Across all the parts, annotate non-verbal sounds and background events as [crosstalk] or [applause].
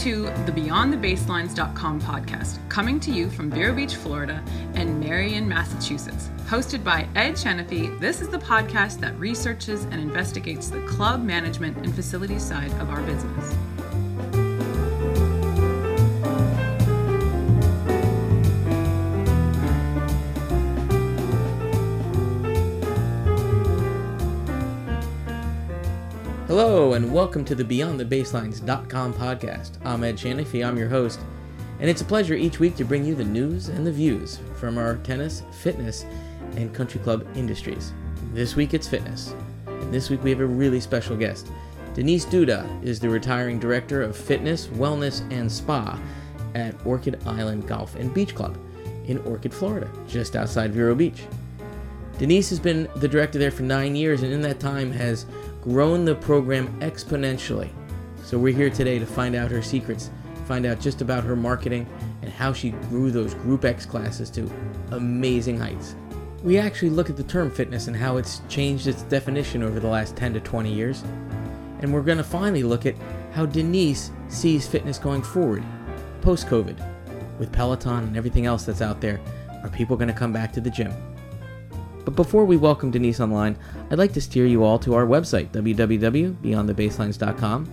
to the BeyondTheBaselines.com podcast, coming to you from Vero Beach, Florida, and Marion, Massachusetts. Hosted by Ed Chenefee, this is the podcast that researches and investigates the club management and facilities side of our business. Hello, and welcome to the BeyondTheBaselines.com podcast. I'm Ed Chenefee, I'm your host, and it's a pleasure each week to bring you the news and the views from our tennis, fitness, and country club industries. This week it's fitness, and this week we have a really special guest. Denise Duda is the retiring director of fitness, wellness, and spa at Orchid Island Golf and Beach Club in Orchid, Florida, just outside Vero Beach. Denise has been the director there for nine years, and in that time has grown the program exponentially. So we're here today to find out her secrets, find out just about her marketing, and how she grew those Group X classes to amazing heights. We actually look at the term fitness and how it's changed its definition over the last 10 to 20 years. And we're going to finally look at how Denise sees fitness going forward, post COVID. With Peloton and everything else that's out there, are people going to come back to the gym? But before we welcome Denise online, I'd like to steer you all to our website, www.beyondthebaselines.com,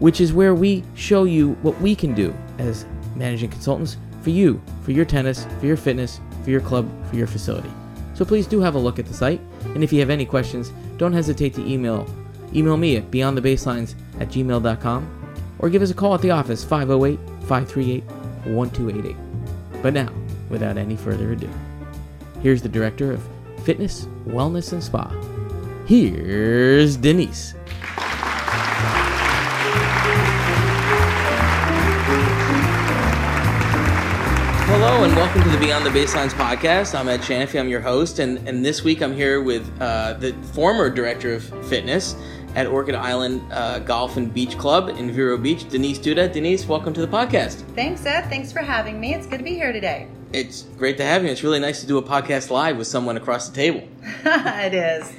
which is where we show you what we can do as managing consultants for you, for your tennis, for your fitness, for your club, for your facility. So please do have a look at the site, and if you have any questions, don't hesitate to email email me at beyondthebaselines at gmail.com or give us a call at the office 508 538 1288. But now, without any further ado, here's the director of fitness, wellness, and spa. Here's Denise. Hello and welcome to the Beyond the Baselines podcast. I'm Ed Chenefee, I'm your host, and, and this week I'm here with uh, the former director of fitness at Orchid Island uh, Golf and Beach Club in Vero Beach, Denise Duda. Denise, welcome to the podcast. Thanks, Ed. Thanks for having me. It's good to be here today. It's great to have you. It's really nice to do a podcast live with someone across the table. [laughs] it is.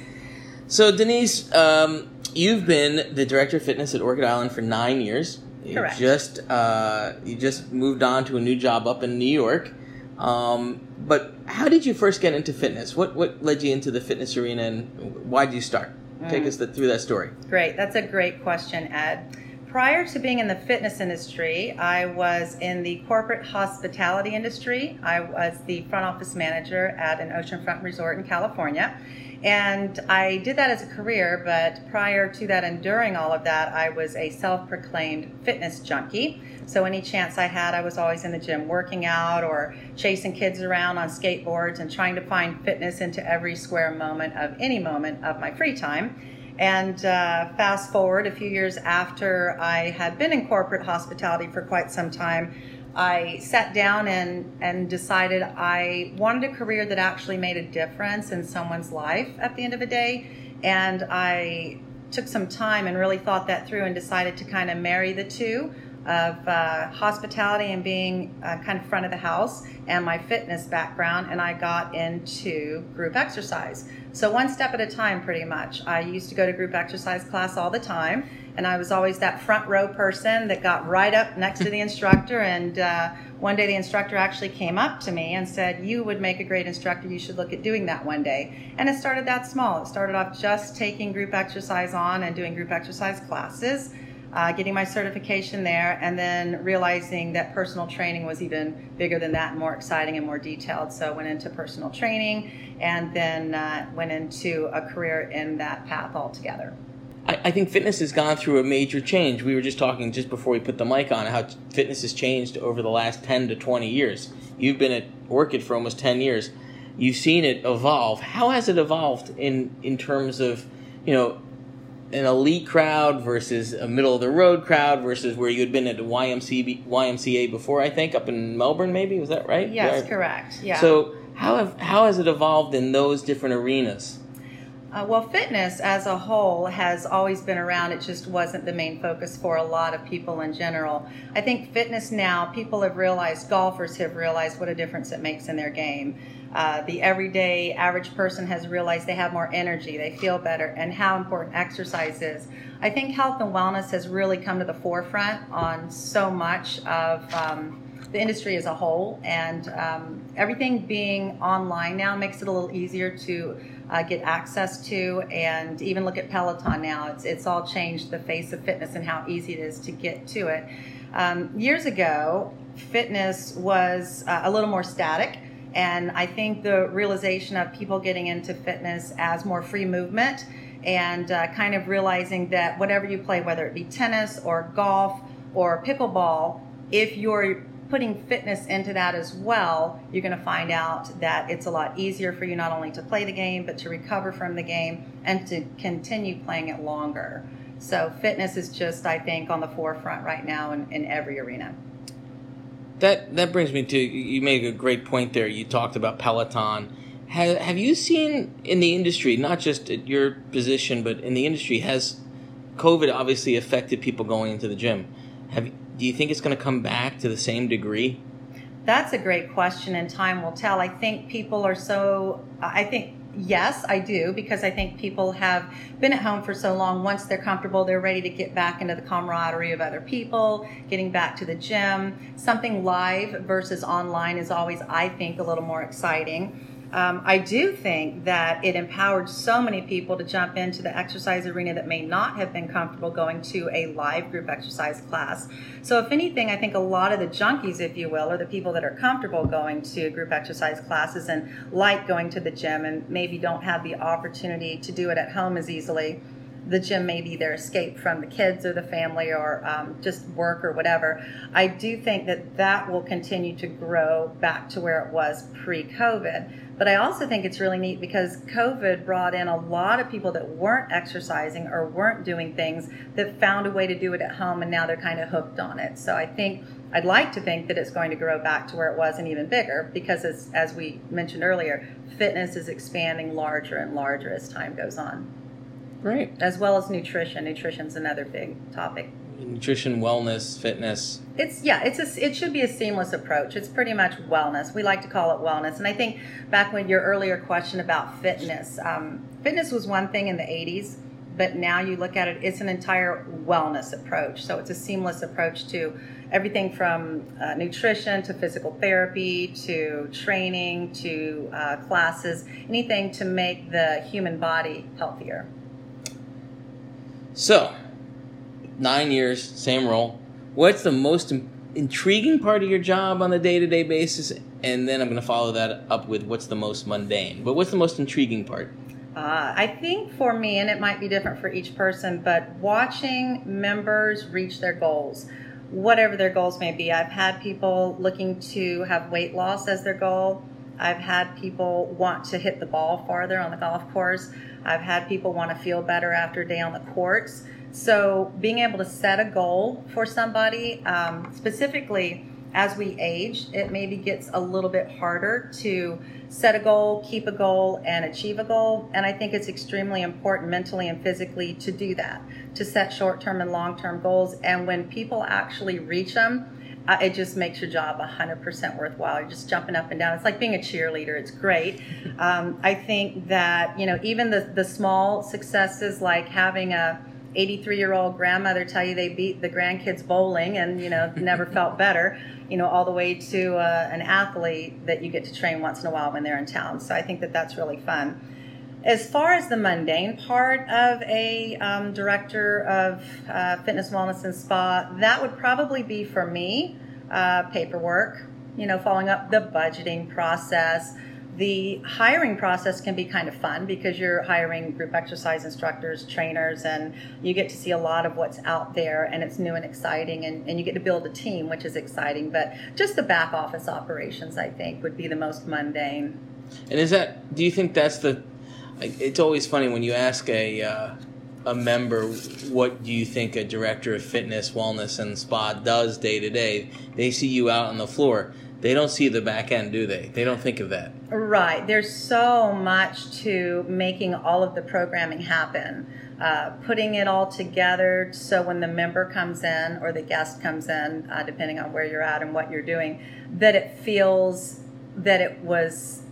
So, Denise, um, you've been the director of fitness at Orchid Island for nine years. Correct. You just uh, you just moved on to a new job up in New York. Um, but how did you first get into fitness? What what led you into the fitness arena, and why did you start? Take Mm. us th- through that story. Great. That's a great question, Ed. Prior to being in the fitness industry, I was in the corporate hospitality industry. I was the front office manager at an oceanfront resort in California. And I did that as a career, but prior to that and during all of that, I was a self proclaimed fitness junkie. So, any chance I had, I was always in the gym working out or chasing kids around on skateboards and trying to find fitness into every square moment of any moment of my free time. And uh, fast forward a few years after I had been in corporate hospitality for quite some time, I sat down and, and decided I wanted a career that actually made a difference in someone's life at the end of the day. And I took some time and really thought that through and decided to kind of marry the two of uh, hospitality and being uh, kind of front of the house and my fitness background and i got into group exercise. So one step at a time pretty much. I used to go to group exercise class all the time and i was always that front row person that got right up next to the [laughs] instructor and uh, one day the instructor actually came up to me and said you would make a great instructor. You should look at doing that one day. And it started that small. It started off just taking group exercise on and doing group exercise classes uh, getting my certification there, and then realizing that personal training was even bigger than that more exciting and more detailed. So I went into personal training, and then uh, went into a career in that path altogether. I, I think fitness has gone through a major change. We were just talking just before we put the mic on how t- fitness has changed over the last 10 to 20 years. You've been at Orchid for almost 10 years. You've seen it evolve. How has it evolved in, in terms of, you know, an elite crowd versus a middle of the road crowd versus where you had been at YMCA, YMCA before, I think, up in Melbourne, maybe? Was that right? Yes, Yeah. correct. Yeah. So, how, have, how has it evolved in those different arenas? Uh, well, fitness as a whole has always been around. It just wasn't the main focus for a lot of people in general. I think fitness now, people have realized, golfers have realized what a difference it makes in their game. Uh, the everyday average person has realized they have more energy, they feel better, and how important exercise is. I think health and wellness has really come to the forefront on so much of um, the industry as a whole, and um, everything being online now makes it a little easier to uh, get access to, and even look at Peloton now. It's it's all changed the face of fitness and how easy it is to get to it. Um, years ago, fitness was uh, a little more static. And I think the realization of people getting into fitness as more free movement and uh, kind of realizing that whatever you play, whether it be tennis or golf or pickleball, if you're putting fitness into that as well, you're going to find out that it's a lot easier for you not only to play the game, but to recover from the game and to continue playing it longer. So, fitness is just, I think, on the forefront right now in, in every arena. That that brings me to you made a great point there. You talked about Peloton. Have, have you seen in the industry, not just at your position, but in the industry, has COVID obviously affected people going into the gym? Have do you think it's going to come back to the same degree? That's a great question, and time will tell. I think people are so. I think yes, I do, because I think people have been at home for so long. Once they're comfortable, they're ready to get back into the camaraderie of other people, getting back to the gym. Something live versus online is always, I think, a little more exciting. Um, I do think that it empowered so many people to jump into the exercise arena that may not have been comfortable going to a live group exercise class. So, if anything, I think a lot of the junkies, if you will, or the people that are comfortable going to group exercise classes and like going to the gym and maybe don't have the opportunity to do it at home as easily the gym may be their escape from the kids or the family or um, just work or whatever. I do think that that will continue to grow back to where it was pre COVID. But I also think it's really neat because COVID brought in a lot of people that weren't exercising or weren't doing things that found a way to do it at home and now they're kind of hooked on it. So I think I'd like to think that it's going to grow back to where it was and even bigger because as, as we mentioned earlier, fitness is expanding larger and larger as time goes on. Great. As well as nutrition. Nutrition's another big topic nutrition, wellness, fitness. It's yeah, it's a, it should be a seamless approach. It's pretty much wellness. We like to call it wellness. And I think back when your earlier question about fitness, um, fitness was one thing in the 80s, but now you look at it, it's an entire wellness approach. So it's a seamless approach to everything from uh, nutrition to physical therapy to training to uh, classes, anything to make the human body healthier. So, nine years, same role. What's the most intriguing part of your job on a day to day basis? And then I'm going to follow that up with what's the most mundane. But what's the most intriguing part? Uh, I think for me, and it might be different for each person, but watching members reach their goals, whatever their goals may be. I've had people looking to have weight loss as their goal. I've had people want to hit the ball farther on the golf course. I've had people want to feel better after a day on the courts. So, being able to set a goal for somebody, um, specifically as we age, it maybe gets a little bit harder to set a goal, keep a goal, and achieve a goal. And I think it's extremely important mentally and physically to do that, to set short term and long term goals. And when people actually reach them, uh, it just makes your job 100% worthwhile. You're just jumping up and down. It's like being a cheerleader. It's great. Um, I think that, you know, even the, the small successes like having a 83 year old grandmother tell you they beat the grandkids bowling and you know never [laughs] felt better you know all the way to uh, an athlete that you get to train once in a while when they're in town. So i think that that's really fun. As far as the mundane part of a um, director of uh, fitness wellness and spa that would probably be for me uh, paperwork you know following up the budgeting process the hiring process can be kind of fun because you're hiring group exercise instructors, trainers, and you get to see a lot of what's out there and it's new and exciting and, and you get to build a team, which is exciting. But just the back office operations, I think, would be the most mundane. And is that, do you think that's the, it's always funny when you ask a, uh, a member what do you think a director of fitness, wellness, and spa does day to day, they see you out on the floor they don't see the back end, do they? They don't think of that. Right. There's so much to making all of the programming happen. Uh, putting it all together so when the member comes in or the guest comes in, uh, depending on where you're at and what you're doing, that it feels that it was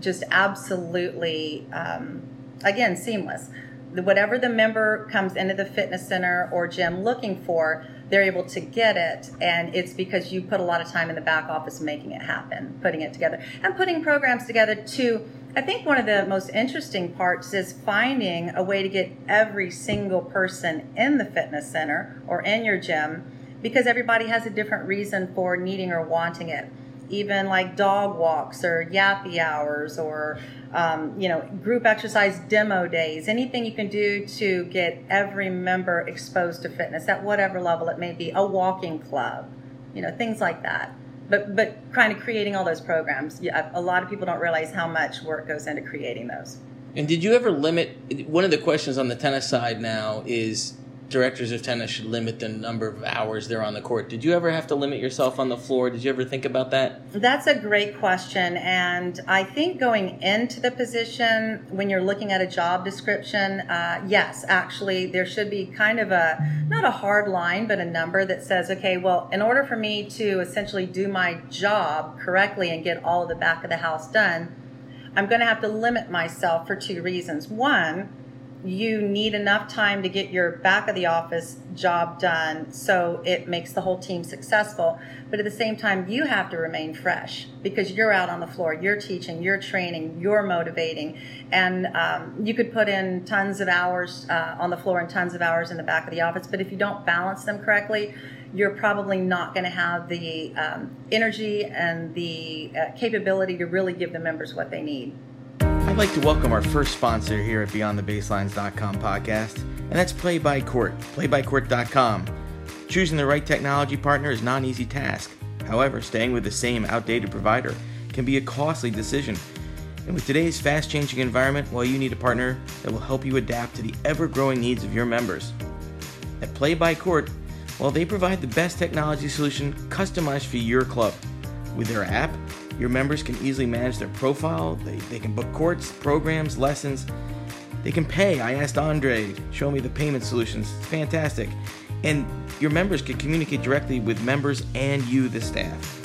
just absolutely, um, again, seamless. Whatever the member comes into the fitness center or gym looking for, they're able to get it. And it's because you put a lot of time in the back office making it happen, putting it together, and putting programs together to I think one of the most interesting parts is finding a way to get every single person in the fitness center or in your gym because everybody has a different reason for needing or wanting it. Even like dog walks or yappy hours or um, you know group exercise demo days, anything you can do to get every member exposed to fitness at whatever level it may be, a walking club, you know things like that. But but kind of creating all those programs yeah, a lot of people don't realize how much work goes into creating those. And did you ever limit one of the questions on the tennis side now is directors of tennis should limit the number of hours they're on the court. Did you ever have to limit yourself on the floor? Did you ever think about that? That's a great question. And I think going into the position, when you're looking at a job description, uh, yes, actually, there should be kind of a, not a hard line, but a number that says, okay, well, in order for me to essentially do my job correctly and get all the back of the house done, I'm going to have to limit myself for two reasons. One, you need enough time to get your back of the office job done so it makes the whole team successful. But at the same time, you have to remain fresh because you're out on the floor, you're teaching, you're training, you're motivating. And um, you could put in tons of hours uh, on the floor and tons of hours in the back of the office, but if you don't balance them correctly, you're probably not going to have the um, energy and the uh, capability to really give the members what they need. I'd like to welcome our first sponsor here at BeyondTheBaselines.com podcast, and that's Play by Court, playbycourt.com. Choosing the right technology partner is not an easy task. However, staying with the same outdated provider can be a costly decision. And with today's fast changing environment, well, you need a partner that will help you adapt to the ever growing needs of your members. At Play by Court, well, they provide the best technology solution customized for your club. With their app, your members can easily manage their profile, they, they can book courts, programs, lessons. They can pay. I asked Andre, show me the payment solutions. It's fantastic. And your members can communicate directly with members and you, the staff.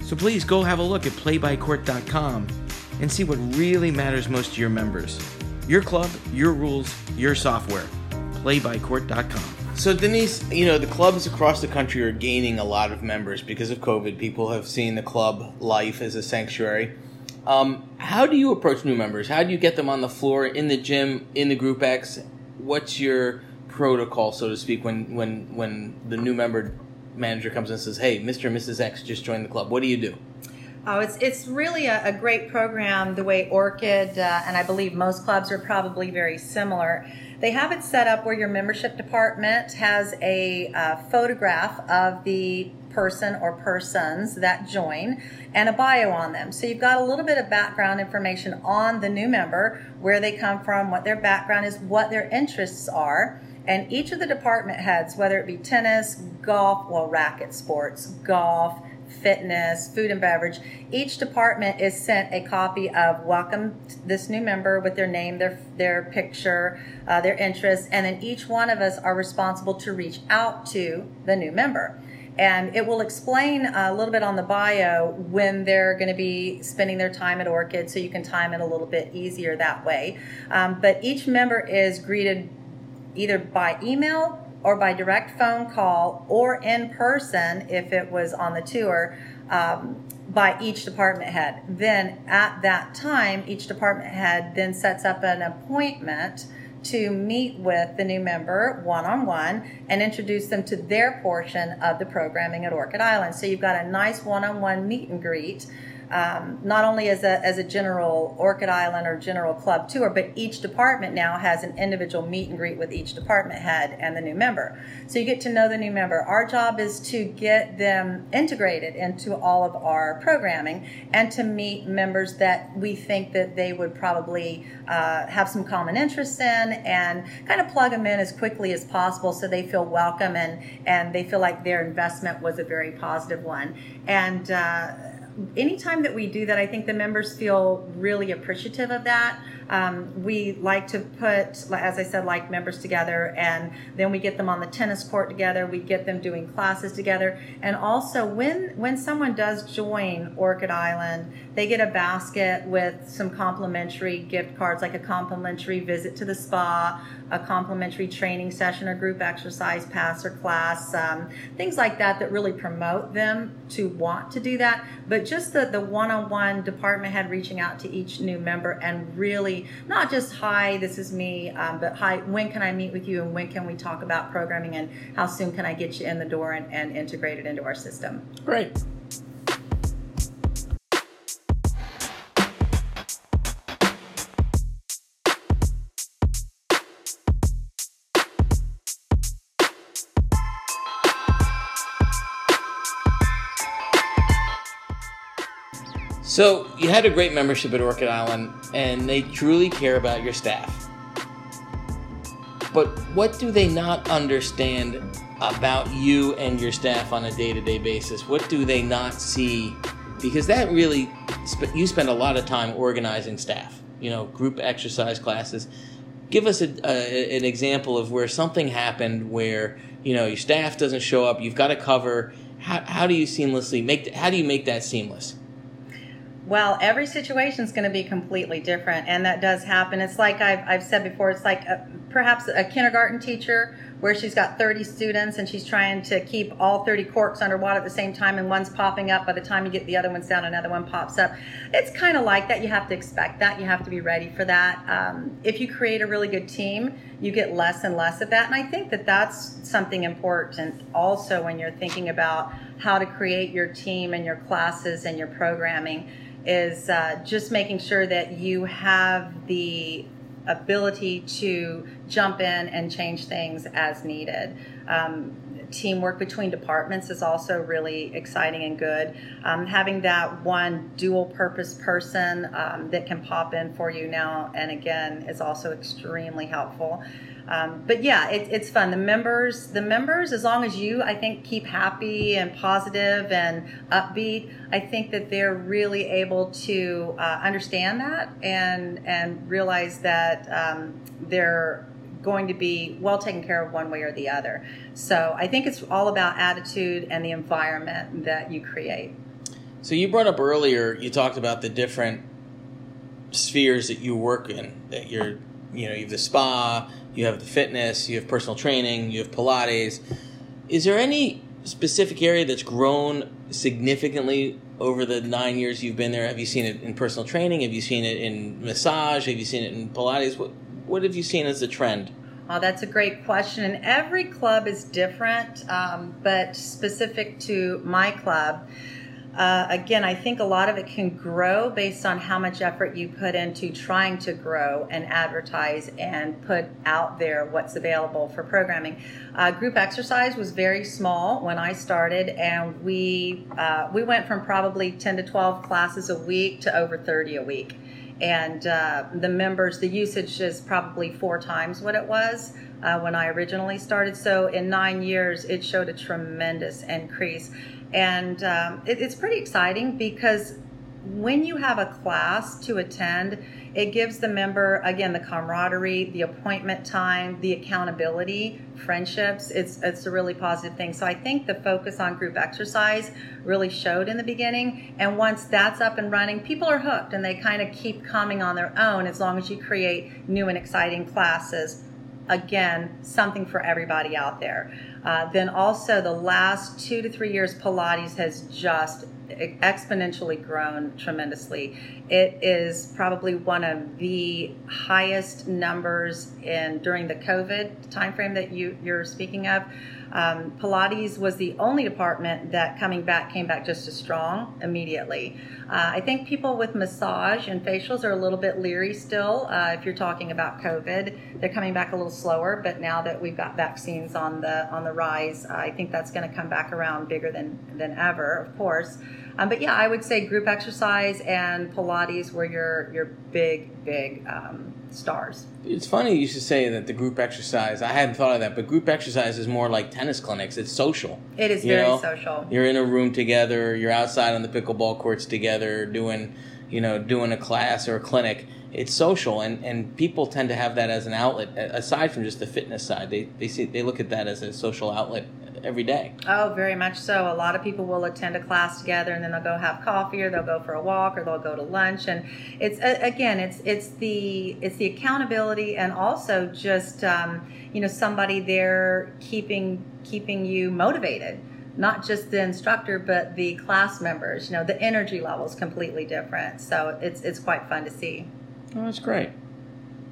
So please go have a look at playbycourt.com and see what really matters most to your members. Your club, your rules, your software. Playbycourt.com. So Denise, you know the clubs across the country are gaining a lot of members because of COVID. People have seen the club life as a sanctuary. Um, how do you approach new members? How do you get them on the floor in the gym in the group X? What's your protocol, so to speak, when when when the new member manager comes and says, "Hey, Mr. and Mrs. X just joined the club. What do you do?" Oh, it's it's really a, a great program. The way Orchid uh, and I believe most clubs are probably very similar they have it set up where your membership department has a uh, photograph of the person or persons that join and a bio on them. So you've got a little bit of background information on the new member, where they come from, what their background is, what their interests are. And each of the department heads, whether it be tennis, golf, well, racket sports, golf, fitness, food and beverage. Each department is sent a copy of welcome this new member with their name, their their picture, uh, their interests, and then each one of us are responsible to reach out to the new member. And it will explain a little bit on the bio when they're going to be spending their time at Orchid, so you can time it a little bit easier that way. Um, but each member is greeted either by email or by direct phone call or in person if it was on the tour um, by each department head. Then at that time, each department head then sets up an appointment to meet with the new member one on one and introduce them to their portion of the programming at Orchid Island. So you've got a nice one on one meet and greet um, not only as a, as a general Orchid Island or general club tour, but each department now has an individual meet and greet with each department head and the new member. So you get to know the new member. Our job is to get them integrated into all of our programming and to meet members that we think that they would probably uh, have some common interests in and kind of plug them in as quickly as possible so they feel welcome and, and they feel like their investment was a very positive one. And uh, anytime that we do that, I think the members feel really appreciative of that. Um, we like to put, as I said, like members together, and then we get them on the tennis court together. We get them doing classes together, and also when when someone does join Orchid Island, they get a basket with some complimentary gift cards, like a complimentary visit to the spa, a complimentary training session or group exercise pass or class, um, things like that that really promote them to want to do that. But just the, the one-on-one department head reaching out to each new member and really not just hi, this is me, um, but hi, when can I meet with you and when can we talk about programming and how soon can I get you in the door and, and integrate it into our system. Great. So you had a great membership at Orchid Island, and they truly care about your staff. But what do they not understand about you and your staff on a day-to-day basis? What do they not see? Because that really, you spend a lot of time organizing staff. You know, group exercise classes. Give us a, a, an example of where something happened where you know your staff doesn't show up. You've got to cover. How, how do you seamlessly make? How do you make that seamless? Well, every situation is going to be completely different, and that does happen. It's like I've, I've said before, it's like a, perhaps a kindergarten teacher where she's got 30 students and she's trying to keep all 30 corks underwater at the same time, and one's popping up. By the time you get the other ones down, another one pops up. It's kind of like that. You have to expect that. You have to be ready for that. Um, if you create a really good team, you get less and less of that. And I think that that's something important also when you're thinking about how to create your team and your classes and your programming is uh, just making sure that you have the ability to jump in and change things as needed. Um, teamwork between departments is also really exciting and good. Um, having that one dual purpose person um, that can pop in for you now and again is also extremely helpful. Um, but yeah, it, it's fun. The members, the members, as long as you, I think, keep happy and positive and upbeat, I think that they're really able to uh, understand that and and realize that um, they're going to be well taken care of one way or the other. So I think it's all about attitude and the environment that you create. So you brought up earlier, you talked about the different spheres that you work in. That you're, you know, you have the spa, you have the fitness, you have personal training, you have Pilates. Is there any specific area that's grown significantly over the nine years you've been there? Have you seen it in personal training? Have you seen it in massage? Have you seen it in Pilates? What what have you seen as a trend? Oh, that's a great question. And every club is different, um, but specific to my club, uh, again, I think a lot of it can grow based on how much effort you put into trying to grow and advertise and put out there what's available for programming. Uh, group exercise was very small when I started, and we uh, we went from probably 10 to 12 classes a week to over 30 a week. And uh, the members, the usage is probably four times what it was. Uh, when I originally started. So in nine years, it showed a tremendous increase. And um, it, it's pretty exciting because when you have a class to attend, it gives the member, again, the camaraderie, the appointment time, the accountability, friendships. It's, it's a really positive thing. So I think the focus on group exercise really showed in the beginning. And once that's up and running, people are hooked and they kind of keep coming on their own as long as you create new and exciting classes again, something for everybody out there. Uh, then also the last two to three years, Pilates has just exponentially grown tremendously. It is probably one of the highest numbers in during the COVID timeframe that you, you're speaking of. Um, Pilates was the only department that coming back came back just as strong immediately. Uh, I think people with massage and facials are a little bit leery still. Uh, if you're talking about COVID, they're coming back a little slower. But now that we've got vaccines on the on the rise, I think that's going to come back around bigger than than ever, of course. Um, but yeah, I would say group exercise and Pilates were your your big big um, stars. It's funny you should say that the group exercise. I hadn't thought of that, but group exercise is more like tennis clinics. It's social. It is very know, social. You're in a room together. You're outside on the pickleball courts together, doing, you know, doing a class or a clinic. It's social, and, and people tend to have that as an outlet aside from just the fitness side. They they see they look at that as a social outlet every day. Oh, very much so. A lot of people will attend a class together, and then they'll go have coffee, or they'll go for a walk, or they'll go to lunch. And it's again, it's it's the it's the accountability, and also just um, you know somebody there keeping keeping you motivated. Not just the instructor, but the class members. You know, the energy level is completely different. So it's it's quite fun to see. Oh, that's great.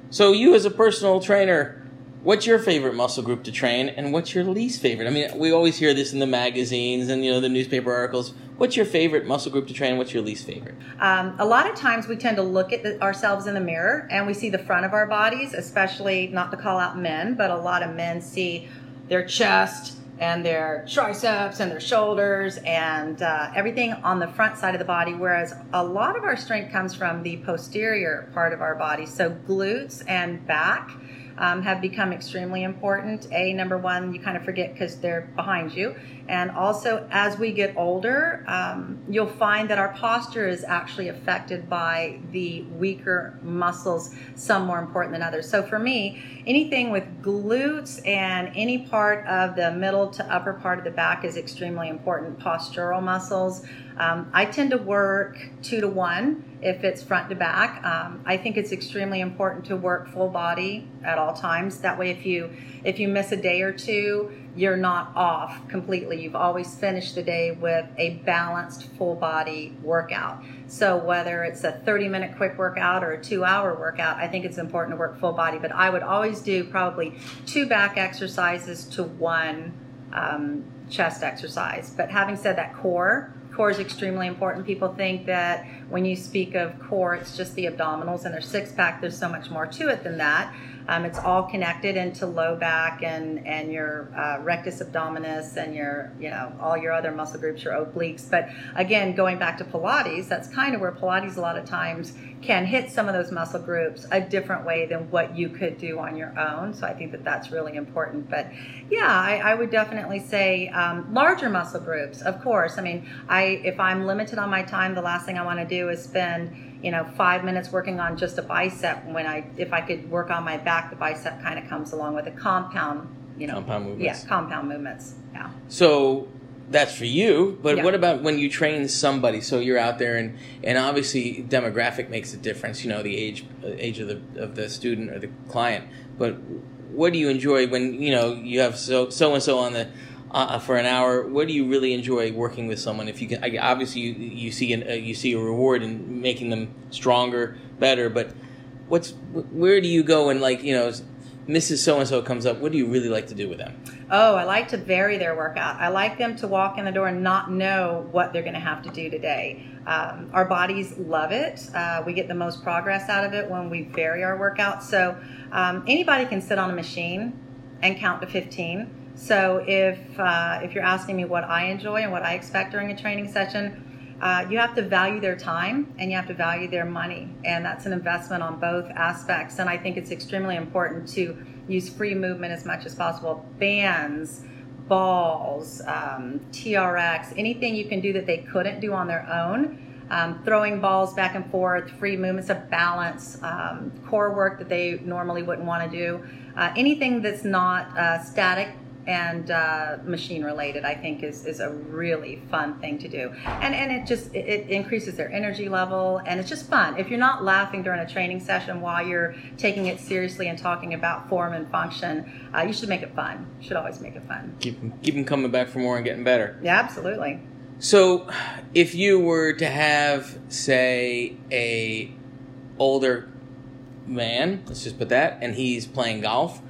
So you as a personal trainer, what's your favorite muscle group to train, and what's your least favorite? I mean, we always hear this in the magazines and you know the newspaper articles. What's your favorite muscle group to train? What's your least favorite? Um, a lot of times we tend to look at the, ourselves in the mirror and we see the front of our bodies, especially not to call out men, but a lot of men see their chest and their triceps and their shoulders and uh, everything on the front side of the body, whereas a lot of our strength comes from the posterior part of our body. So glutes and back. Um, have become extremely important. A number one, you kind of forget because they're behind you, and also as we get older, um, you'll find that our posture is actually affected by the weaker muscles, some more important than others. So for me, anything with glutes and any part of the middle to upper part of the back is extremely important. Postural muscles. Um, I tend to work two to one if it's front to back. Um, I think it's extremely important to work full body at all times. That way, if you if you miss a day or two, you're not off completely. You've always finished the day with a balanced full body workout. So whether it's a 30 minute quick workout or a two hour workout, I think it's important to work full body. But I would always do probably two back exercises to one um, chest exercise. But having said that, core core is extremely important. People think that when you speak of core, it's just the abdominals and their six pack. There's so much more to it than that. Um, it's all connected into low back and and your uh, rectus abdominis and your you know all your other muscle groups, your obliques. But again, going back to Pilates, that's kind of where Pilates a lot of times can hit some of those muscle groups a different way than what you could do on your own. So I think that that's really important. But yeah, I, I would definitely say um, larger muscle groups. Of course, I mean, I if I'm limited on my time, the last thing I want to do is spend you know five minutes working on just a bicep. When I if I could work on my back, the bicep kind of comes along with a compound. You know, Compound movements. Yeah, compound movements. Yeah. So that's for you, but Yeah. what about when you train somebody? So you're out there, and and obviously demographic makes a difference. You know, the age uh, age of the of the student or the client. But what do you enjoy when you know you have so so and so on the uh, for an hour? What do you really enjoy working with someone? If you can, obviously you you see an, uh, you see a reward in making them stronger, better. But what's where do you go and like you know, Mrs. So and so comes up? What do you really like to do with them? Oh, I like to vary their workout. I like them to walk in the door and not know what they're going to have to do today. Um, our bodies love it. Uh, we get the most progress out of it when we vary our workout. So um, anybody can sit on a machine and count to 15. So if uh, if you're asking me what I enjoy and what I expect during a training session, uh, you have to value their time and you have to value their money, and that's an investment on both aspects. And I think it's extremely important to use free movement as much as possible. Bands, balls, um, TRX, anything you can do that they couldn't do on their own. Um, throwing balls back and forth, free movements of balance, um, core work that they normally wouldn't want to do. Uh, anything that's not uh, static and uh, machine related i think is, is a really fun thing to do. And and it just it, increases their energy level and it's just fun. If you're not laughing during a training session while you're taking it seriously and talking about form and function uh, you should make it fun. You should always make it fun. Keep keep them coming back for more and getting better. yeah absolutely. So, if you were to have, say, a older man, let's just put that, and he's playing golf,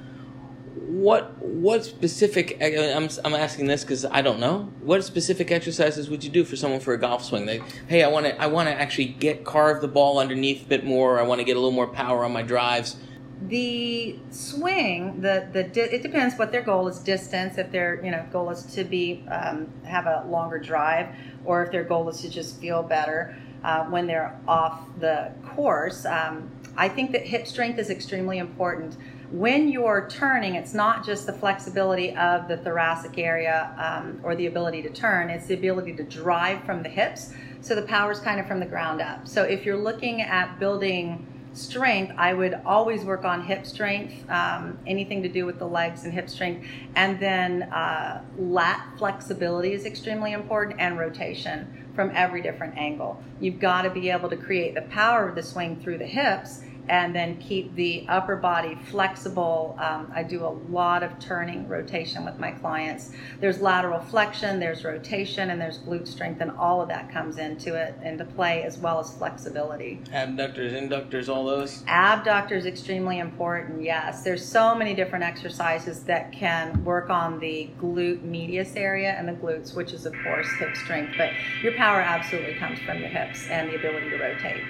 what what specific? I'm I'm asking this because I don't know. What specific exercises would you do for someone for a golf swing? Like, hey, I want to I want to actually get carve the ball underneath a bit more. I want to get a little more power on my drives. the swing the the di- it depends what their goal is distance if their you know goal is to be um, have a longer drive or if their goal is to just feel better uh, when they're off the course um, I think that hip strength is extremely important. When you're turning, it's not just the flexibility of the thoracic area um, or the ability to turn, it's the ability to drive from the hips. So the power is kind of from the ground up. So if you're looking at building strength, I would always work on hip strength, um, anything to do with the legs and hip strength. And then uh, lat flexibility is extremely important and rotation from every different angle. You've got to be able to create the power of the swing through the hips and then keep the upper body flexible. Um, I do a lot of turning rotation with my clients. There's lateral flexion, there's rotation, and there's glute strength, and all of that comes into it into play as well as flexibility. Abductors, inductors, all those. Abductors extremely important. Yes, there's so many different exercises that can work on the glute medius area and the glutes, which is of course hip strength. But your power absolutely comes from your hips and the ability to rotate.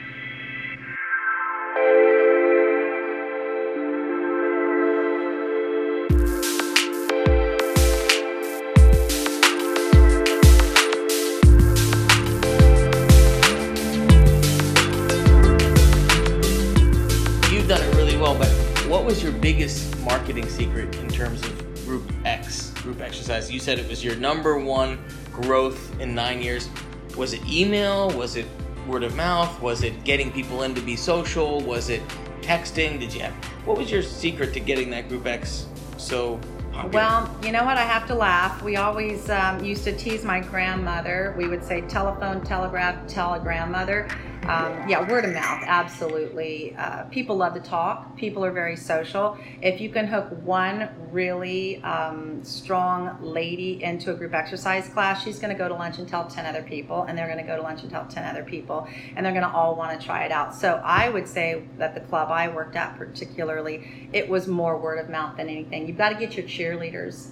Was your biggest marketing secret in terms of Group X, group exercise? You said it was your number one growth in nine years. Was it email? Was it word of mouth? Was it getting people in to be social? Was it texting? Did you have what was your secret to getting that Group X so popular? Well, you know what? I have to laugh. We always um, used to tease my grandmother. We would say telephone, telegraph, tell grandmother um, yeah, word of mouth, absolutely. Uh, people love to talk. People are very social. If you can hook one really um, strong lady into a group exercise class, she's going to go to lunch and tell 10 other people, and they're going to go to lunch and tell 10 other people, and they're going to all want to try it out. So I would say that the club I worked at, particularly, it was more word of mouth than anything. You've got to get your cheerleaders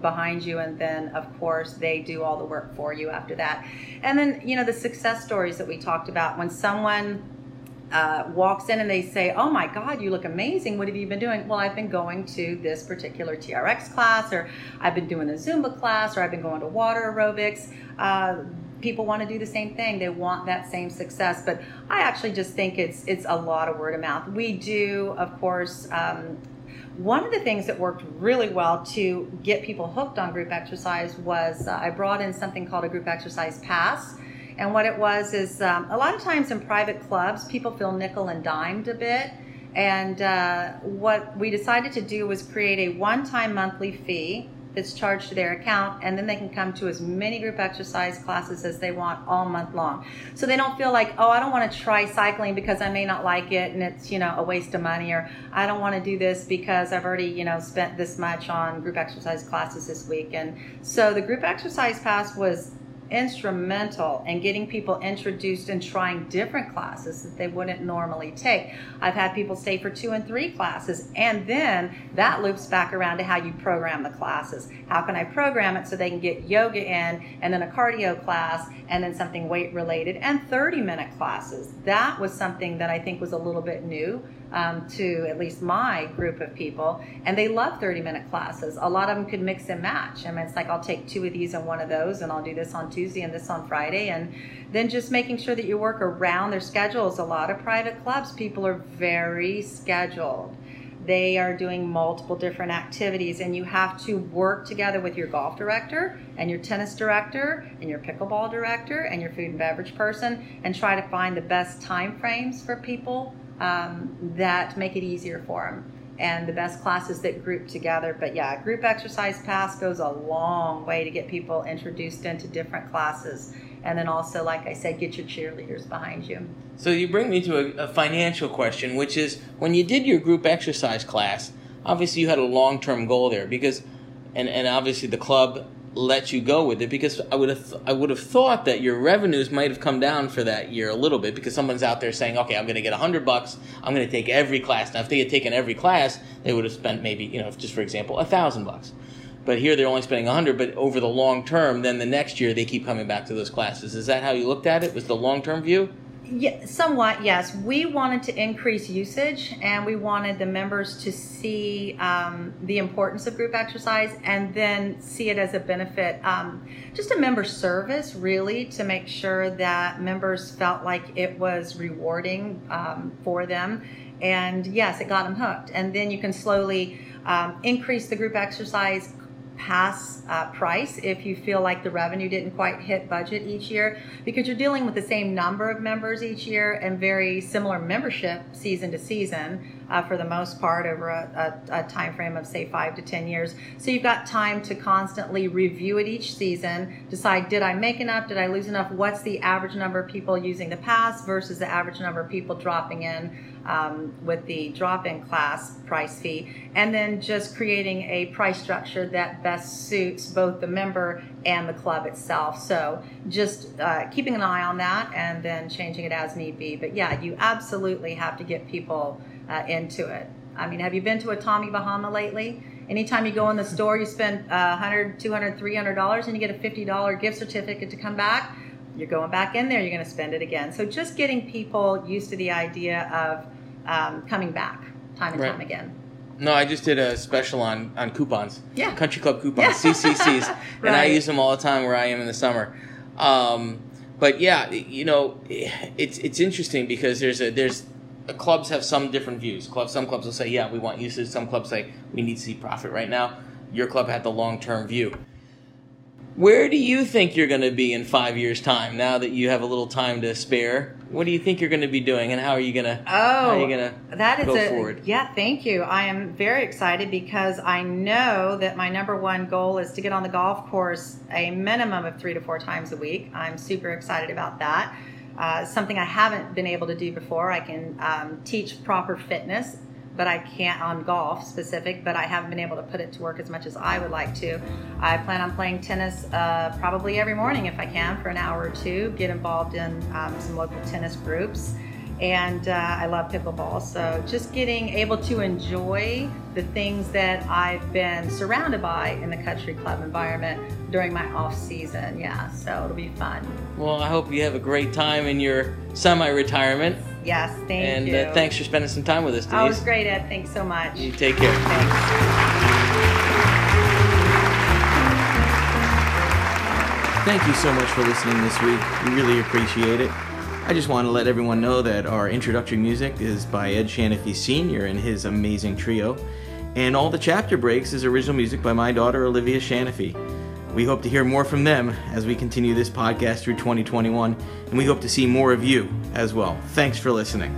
behind you and then of course they do all the work for you after that and then you know the success stories that we talked about when someone uh, walks in and they say, Oh my God, you look amazing. What have you been doing? Well, I've been going to this particular TRX class, or I've been doing a Zumba class, or I've been going to water aerobics. Uh, people want to do the same thing. They want that same success. But I actually just think it's it's a lot of word of mouth. We do, of course, um, one of the things that worked really well to get people hooked on group exercise was uh, I brought in something called a group exercise pass. And what it was is um, a lot of times in private clubs, people feel nickel and dimed a bit. And uh, what we decided to do was create a one time monthly fee that's charged to their account, and then they can come to as many group exercise classes as they want all month long. So they don't feel like, oh, I don't want to try cycling because I may not like it and it's, you know, a waste of money, or I don't want to do this because I've already, you know, spent this much on group exercise classes this week. And so the group exercise pass was instrumental in getting people introduced and trying different classes that they wouldn't normally take. I've had people stay for two and three classes, and then that loops back around to how you program the classes. How can I program it so they can get yoga in, and then a cardio class, and then something weight related, and 30 minute classes? That was something that I think was a little bit new um, to at least my group of people, and they love 30 minute classes. A lot of them could mix and match. I mean, it's like I'll take two of these and one of those, and I'll do this on Tuesday and this on Friday, and then just making sure that you work around their schedules. A lot of private clubs, people are very scheduled. They are doing multiple different activities, and you have to work together with your golf director and your tennis director and your pickleball director and your food and beverage person and try to find the best time frames for people um, that make it easier for them and the best classes that group together. But yeah, group exercise pass goes a long way to get people introduced into different classes. And then also, like I said, get your cheerleaders behind you. So you bring me to a, a financial question, which is when you did your group exercise class, obviously you had a long term goal there because, and, and obviously the club let you go with it because I would have I would have thought that your revenues might have come down for that year a little bit because someone's out there saying, okay, I'm going to get a hundred bucks, I'm going to take every class. Now, if they had taken every class, they would have spent maybe you know just for example a thousand bucks. But here they're only spending a hundred. But over the long term, then the next year they keep coming back to those classes. Is that how you looked at it? Was the long term view? Yeah, somewhat, yes. We wanted to increase usage and we wanted the members to see um, the importance of group exercise and then see it as a benefit. Um, just a member service, really, to make sure that members felt like it was rewarding um, for them. And yes, it got them hooked. And then you can slowly um, increase the group exercise pass uh, price if you feel like the revenue didn't quite hit budget each year because you're dealing with the same number of members each year and very similar membership season to season uh, for the most part over a, a, a, time frame of say five to ten years so you've got time to constantly review it each season decide did i make enough did i lose enough what's the average number of people using the pass versus the average number of people dropping in um, with the drop-in class price fee, and then just creating a price structure that best suits both the member and the club itself. So just uh, keeping an eye on that, and then changing it as need be. But yeah, you absolutely have to get people uh, into it. I mean, have you been to a Tommy Bahama lately? Anytime you go in the store, you spend uh, 100 200 $300 and you get a $50 gift certificate to come back you're going back in there, you're going to spend it again. So just getting people used to the idea of um, coming back time and right. time again. No, I just did a special on, on coupons. Yeah. Country Club coupons, yeah. CCCs. right. [laughs] And I use them all the time where I am in the summer. Um, but yeah, you know, it's it's interesting because there's a there's clubs have some different views. Clubs, some clubs will say, yeah, we want usage. Some clubs say we need to see profit right now. Your club had the long term view. Where do you think you're going to be in five years' time? Now that you have a little time to spare, what do you think you're going to be doing, and how are you going to? Oh, how are you oh, going to that is go a, forward? Yeah, thank you. I am very excited because I know that my number one goal is to get on the golf course a minimum of three to four times a week. I'm super excited about that. Uh, something I haven't been able to do before. I can um, teach proper fitness but I can't on golf specific, but I haven't been able to put it to work as much as I would like to. I plan on playing tennis uh, probably every morning if I can for an hour or two, get involved in um, some local tennis groups and uh, I love pickleball. So just getting able to enjoy the things that I've been surrounded by in the country club environment during my off season. Yeah, so it'll be fun. Well, I hope you have a great time in your semi-retirement. Yes, thank and, you. And uh, thanks for spending some time with us, Denise. Oh, it was great, Ed. Thanks so much. You take care. Thanks. Thank you so much for listening this week. We really appreciate it. I just want to let everyone know that our introductory music is by Ed Shanafy Sr. and his amazing trio, and all the chapter breaks is original music by my daughter Olivia Shanafy. We hope to hear more from them as we continue this podcast through 2021, and we hope to see more of you as well. Thanks for listening.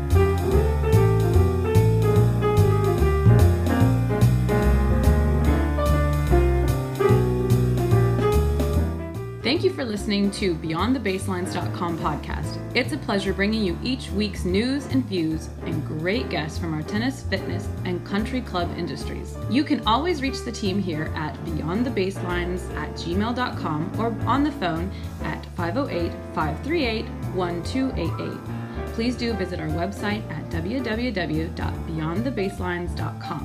Listening to BeyondTheBaselines.com podcast. It's a pleasure bringing you each week's news and views and great guests from our tennis, fitness, and country club industries. You can always reach the team here at BeyondTheBaselines at gmail.com or on the phone at 508 538 1288 please do visit our website at www.beyondthebaselines.com,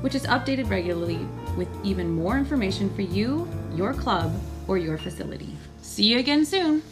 which is updated regularly with even more information for you, your club, or your facility. See you again soon.